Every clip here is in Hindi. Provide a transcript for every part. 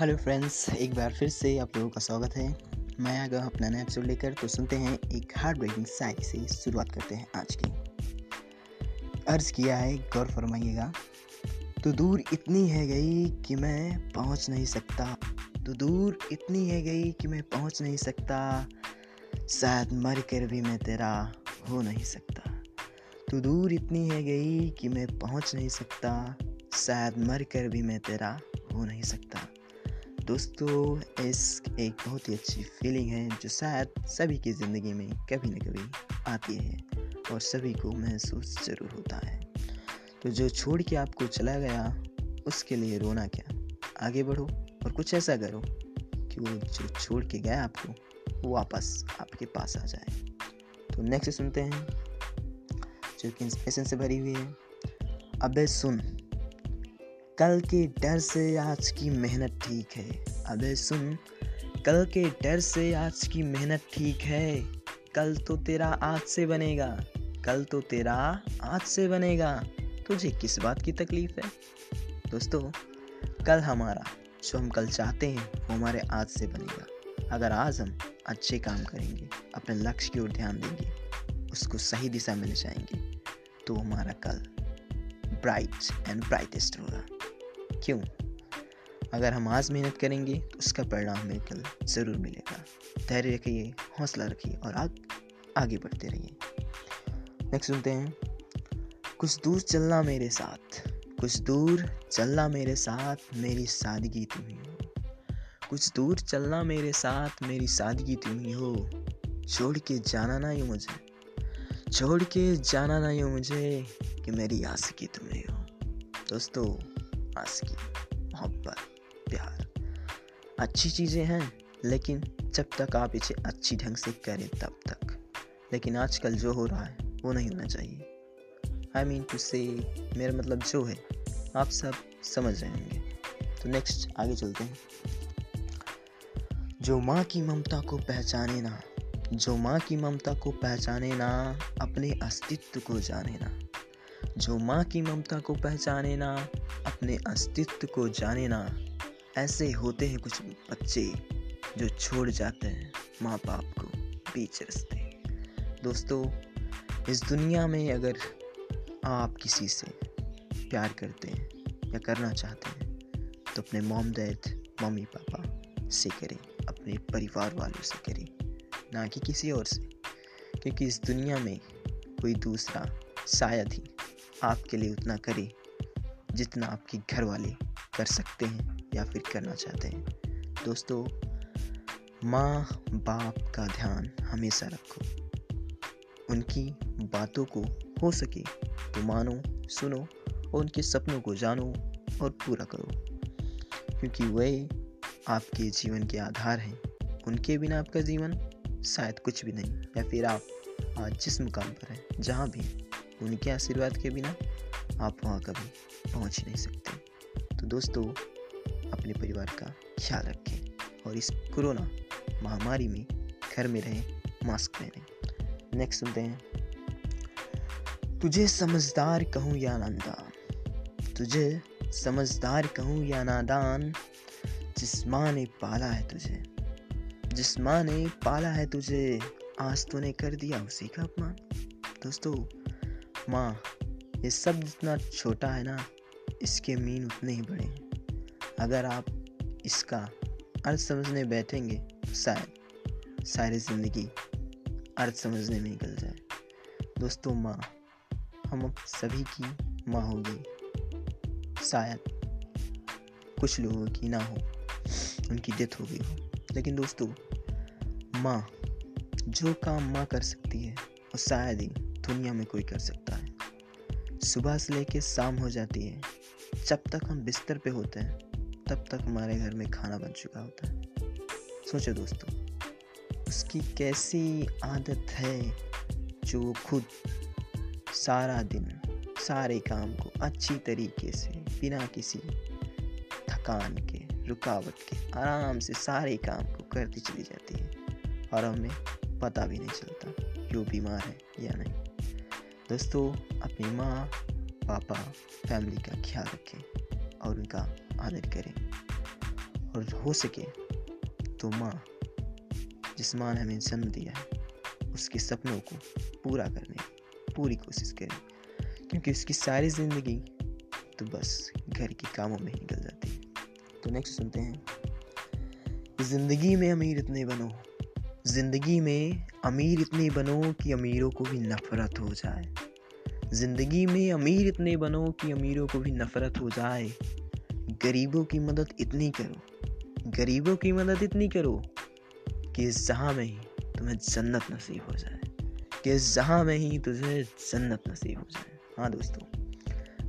हेलो फ्रेंड्स, एक बार फिर से आप लोगों का स्वागत है। मैं आ गया अपना नया एपिसोड लेकर तो सुनते हैं एक हार्ड ब्रेकिंग शायरी से शुरुआत करते हैं आज की। अर्ज़ किया है, गौर फरमाइएगा। तो दूर इतनी है गई कि मैं पहुँच नहीं सकता। तो दूर इतनी है गई कि मैं पहुँच नहीं सकता। शायद मर कर भी मैं तेरा हो नहीं सकता। तो दूर इतनी है गई कि मैं पहुँच नहीं सकता। शायद मर कर भी मैं तेरा हो नहीं सकता। दोस्तों इस एक बहुत ही अच्छी फीलिंग है जो शायद सभी की ज़िंदगी में कभी न कभी आती है और सभी को महसूस ज़रूर होता है। तो जो छोड़ के आपको चला गया, उसके लिए रोना क्या? आगे बढ़ो और कुछ ऐसा करो कि वो जो छोड़ के गया आपको, वो वापस आपके पास आ जाए। तो नेक्स्ट सुनते हैं, जो कि इंस्पिरेशन से भरी हुई है। अबे सुन। कल के डर से आज की मेहनत ठीक है। अबे सुन, कल के डर से आज की मेहनत ठीक है। कल तो तेरा आज से बनेगा। कल तो तेरा आज से बनेगा। तुझे किस बात की तकलीफ़ है? दोस्तों, कल हमारा, जो हम कल चाहते हैं, वो हमारे आज से बनेगा। अगर आज हम अच्छे काम करेंगे, अपने लक्ष्य की ओर ध्यान देंगे, उसको सही दिशा में ले जाएँगे तो हमारा कल ब्राइट एंड ब्राइटेस्ट होगा। क्यों? अगर हम आज मेहनत करेंगे तो उसका परिणाम हमें कल ज़रूर मिलेगा। धैर्य रखिए, हौसला रखिए और आग, आगे बढ़ते रहिए। नेक्स्ट सुनते हैं। कुछ दूर चलना मेरे साथ, कुछ दूर चलना मेरे साथ, मेरी सादगी तुम ही हो। कुछ दूर चलना मेरे साथ, मेरी सादगी तुम ही हो। छोड़ के जाना ना यूँ मुझे। छोड़ के जाना ना यूँ मुझे कि मेरी आशिकी तुम्हें हो। दोस्तों आशिकी मोहब्बत, प्यार, अच्छी चीज़ें हैं, लेकिन जब तक आप इसे अच्छी ढंग से करें तब तक। लेकिन आजकल जो हो रहा है, वो नहीं होना चाहिए। आई मीन टू से मेरा मतलब जो है, आप सब समझ रहे होंगे। तो नेक्स्ट आगे चलते हैं। जो माँ की ममता को पहचाने ना, जो माँ की ममता को पहचाने ना, अपने अस्तित्व को जाने ना। जो माँ की ममता को पहचाने ना अपने अस्तित्व को जाने ना। ऐसे होते हैं कुछ बच्चे जो छोड़ जाते हैं माँ बाप को बीच रस्ते। दोस्तों, इस दुनिया में अगर आप किसी से प्यार करते हैं या करना चाहते हैं तो अपने मोम डैड मम्मी पापा से करें, अपने परिवार वालों से करें, ना कि किसी और से। क्योंकि इस दुनिया में कोई दूसरा शायद ही आपके लिए उतना करे जितना आपके घर वाले कर सकते हैं या फिर करना चाहते हैं। दोस्तों, माँ बाप का ध्यान हमेशा रखो। उनकी बातों को हो सके तो मानो, सुनो और उनके सपनों को जानो और पूरा करो। क्योंकि वे आपके जीवन के आधार हैं। उनके बिना आपका जीवन शायद कुछ भी नहीं या फिर आप आज जिस मुकाम पर हैं, जहाँ भी उनके आशीर्वाद के बिना आप वहाँ कभी पहुँच नहीं सकते। तो दोस्तों, अपने परिवार का ख्याल रखें और इस कोरोना महामारी में घर में रहें, मास्क पहने। नेक्स्ट सुनते हैं। तुझे समझदार कहूँ या नादान? तुझे समझदार कहूँ या नादान? जिस माँ ने पाला है तुझे, जिस माँ ने पाला है तुझे, आज तूने कर दिया उसी का अपमान। दोस्तों, माँ, ये सब जितना छोटा है ना इसके मीन उतने ही बड़े हैं। अगर आप इसका अर्थ समझने बैठेंगे, शायद सारी ज़िंदगी अर्थ समझने में निकल जाए। दोस्तों, माँ, हम सभी की माँ होगी। शायद कुछ लोगों की ना हो, उनकी डेथ हो गई हो। लेकिन दोस्तों, माँ, जो काम माँ कर सकती है, वो शायद ही दुनिया में कोई कर सकता है। सुबह से लेके शाम हो जाती है। जब तक हम बिस्तर पे होते हैं, तब तक हमारे घर में खाना बन चुका होता है। सोचो दोस्तों, उसकी कैसी आदत है जो खुद सारा दिन, सारे काम को अच्छी तरीके से, बिना किसी थकान के, रुकावट के, आराम से सारे काम को करती चली जाती है और हमें पता भी नहीं चलता, कि वो बीमार है या नहीं। दोस्तों, अपनी माँ पापा, फैमिली का ख्याल रखें और उनका आदर करें। और हो सके तो माँ, जिस माँ ने हमें जन्म दिया है, उसके सपनों को पूरा करने पूरी कोशिश करें। क्योंकि उसकी सारी ज़िंदगी तो बस घर के कामों में ही निकल जाती है। तो नेक्स्ट सुनते हैं। ज़िंदगी में अमीर इतने बनो। ज़िंदगी में अमीर इतने बनो कि अमीरों को भी नफरत हो जाए। ज़िंदगी में अमीर इतने बनो कि अमीरों को भी नफरत हो जाए। गरीबों की मदद इतनी करो। गरीबों की मदद इतनी करो कि इस जहाँ में ही तुम्हें जन्नत नसीब हो जाए। कि इस जहाँ में ही तुझे जन्नत नसीब हो जाए। हाँ दोस्तों,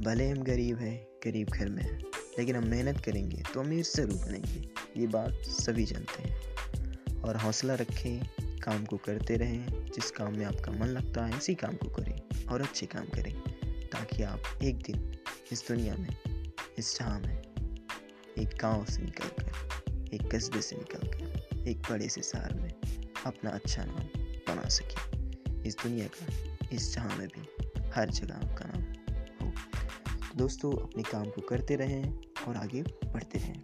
भले हम गरीब हैं, गरीब घर में हैं, लेकिन हम मेहनत करेंगे तो अमीर ज़रूर बनेंगे। ये बात सभी जानते हैं। और हौसला रखें, काम को करते रहें, जिस काम में आपका मन लगता है इसी काम को करें। और अच्छे काम करें, ताकि आप एक दिन इस दुनिया में, इस जहाँ में, एक गाँव से निकल कर, एक कस्बे से निकल कर, एक बड़े से शहर में अपना अच्छा नाम बना सके। इस दुनिया का, इस जहाँ में भी हर जगह आपका नाम हो। दोस्तों, अपने काम को करते रहें और आगे बढ़ते रहें।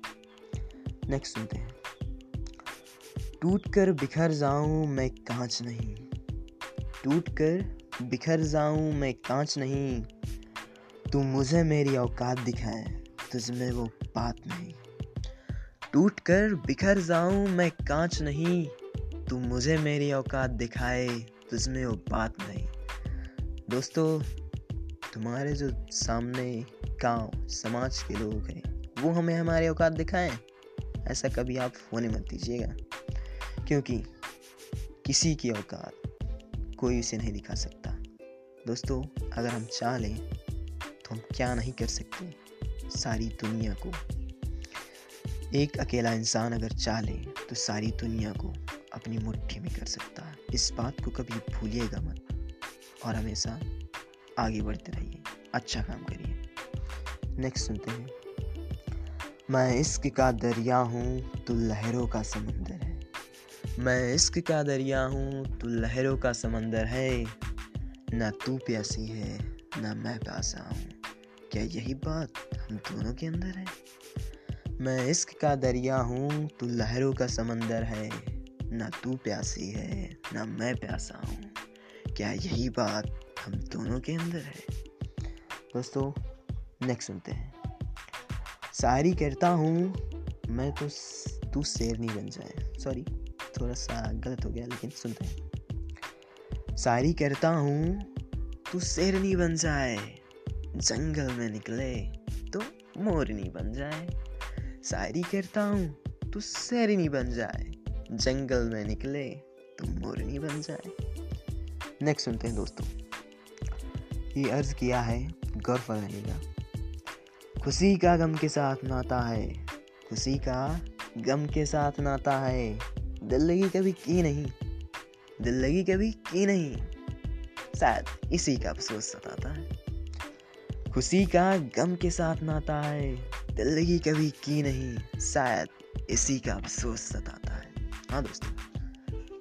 नेक्स्ट सुनते हैं। टूट कर बिखर जाऊँ मैं कांच नहीं। टूट कर बिखर जाऊँ, मैं कांच नहीं। तू मुझे मेरी औकात दिखाए तुझमें वो बात नहीं। टूट कर बिखर जाऊँ, मैं कांच नहीं। तू मुझे मेरी औकात दिखाए तुझमें वो बात नहीं। दोस्तों, तुम्हारे जो सामने गाँव, समाज के लोग हैं, वो हमें हमारी औकात दिखाएँ? ऐसा कभी आप होने मत दीजिएगा, क्योंकि किसी की औकात कोई उसे नहीं दिखा सकता। दोस्तों, अगर हम चाह लें तो हम क्या नहीं कर सकते? सारी दुनिया को। एक अकेला इंसान अगर चाह ले तो सारी दुनिया को अपनी मुट्ठी में कर सकता है। इस बात को कभी भूलिएगा मत और हमेशा आगे बढ़ते रहिए। अच्छा काम करिए। नेक्स्ट सुनते हैं। मैं इश्क का दरिया हूँ तो लहरों का समंदर है। मैं इश्क का दरिया हूँ तो लहरों का समंदर है। ना तू प्यासी है, ना मैं प्यासा हूँ। क्या यही बात हम दोनों के अंदर है? मैं इश्क का दरिया हूँ, तू लहरों का समंदर है। ना तू प्यासी है, ना मैं प्यासा हूँ। क्या यही बात हम दोनों के अंदर है? दोस्तों नेक्स्ट सुनते हैं। शायरी करता हूँ, मैं तो तू शेर नहीं बन जाए। सॉरी थोड़ा सा गलत हो गया, लेकिन सुनते हैं। शायरी करता हूँ, तू शेरनी बन जाए, जंगल में निकले तो मोरनी बन जाए। शायरी करता हूँ, तू शेरनी बन जाए, जंगल में निकले तो मोरनी बन जाए। नेक्स्ट सुनते हैं दोस्तों। ये अर्ज़ किया है गौर का खुशी का गम के साथ नाता है, खुशी का गम के साथ नाता है दिल्ली कभी की नहीं। दिल लगी कभी की नहीं? शायद इसी का अफसोस सताता है। खुशी का गम के साथ नाता है, दिल लगी कभी की नहीं? शायद इसी का अफसोस सताता है। हाँ दोस्तों,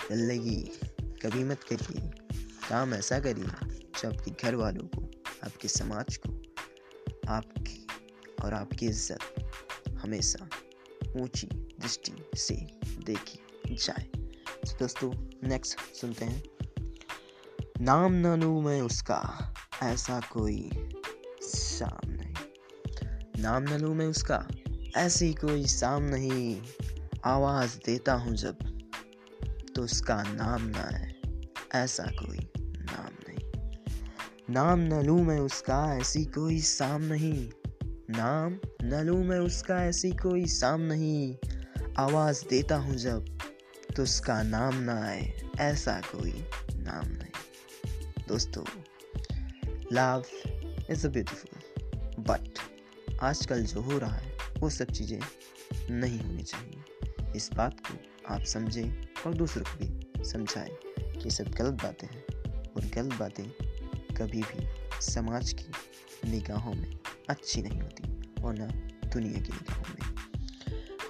दिल लगी कभी मत करिए। काम ऐसा करिए जो आपके घर वालों को, आपके समाज को, आपकी और आपकी इज़्ज़त हमेशा ऊँची दृष्टि से देखी जाए। दोस्तों नेक्स्ट सुनते हैं नाम न लू मैं उसका, ऐसा कोई शाम नहीं नाम न लू मैं उसका, ऐसी कोई शाम नहीं आवाज़ देता हूँ जब तो उसका नाम ना है ऐसा कोई नाम नहीं। नाम न लू मैं उसका, ऐसी कोई शाम नहीं। नाम न लू मैं उसका, ऐसी कोई शाम नहीं। आवाज़ देता हूँ जब तो उसका नाम ना आए, ऐसा कोई नाम नहीं। दोस्तों love is a beautiful but आजकल जो हो रहा है, वो सब चीज़ें नहीं होनी चाहिए। इस बात को आप समझें और दूसरों को भी समझाएँ कि सब गलत बातें हैं और गलत बातें कभी भी समाज की निगाहों में अच्छी नहीं होती और ना दुनिया की निगाहों में।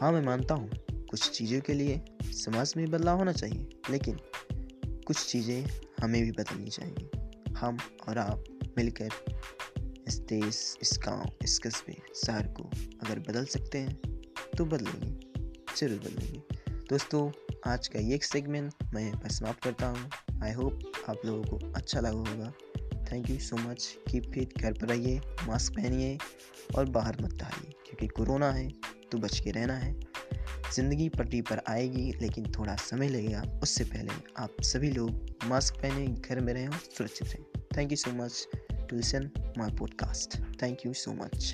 हाँ मैं मानता हूँ कुछ चीज़ों के लिए समाज में बदलाव होना चाहिए, लेकिन कुछ चीज़ें हमें भी बदलनी चाहिए। हम और आप मिलकर इस देश, इस गाँव, इस कस्बे, शहर को अगर बदल सकते हैं तो बदलेंगे, ज़रूर बदलेंगे। दोस्तों, आज का ये सेगमेंट मैं बस समाप्त करता हूँ। आई होप आप लोगों को अच्छा लगा होगा। Thank you so much keep fit घर पर रहिए मास्क पहनिए और बाहर मत जाइए क्योंकि कोरोना है तो बच के रहना है। ज़िंदगी पटरी पर आएगी, लेकिन थोड़ा समय लगेगा। उससे पहले आप सभी लोग मास्क पहने, घर में रहें और सुरक्षित रहें। Thank you so much to listen my podcast thank you so much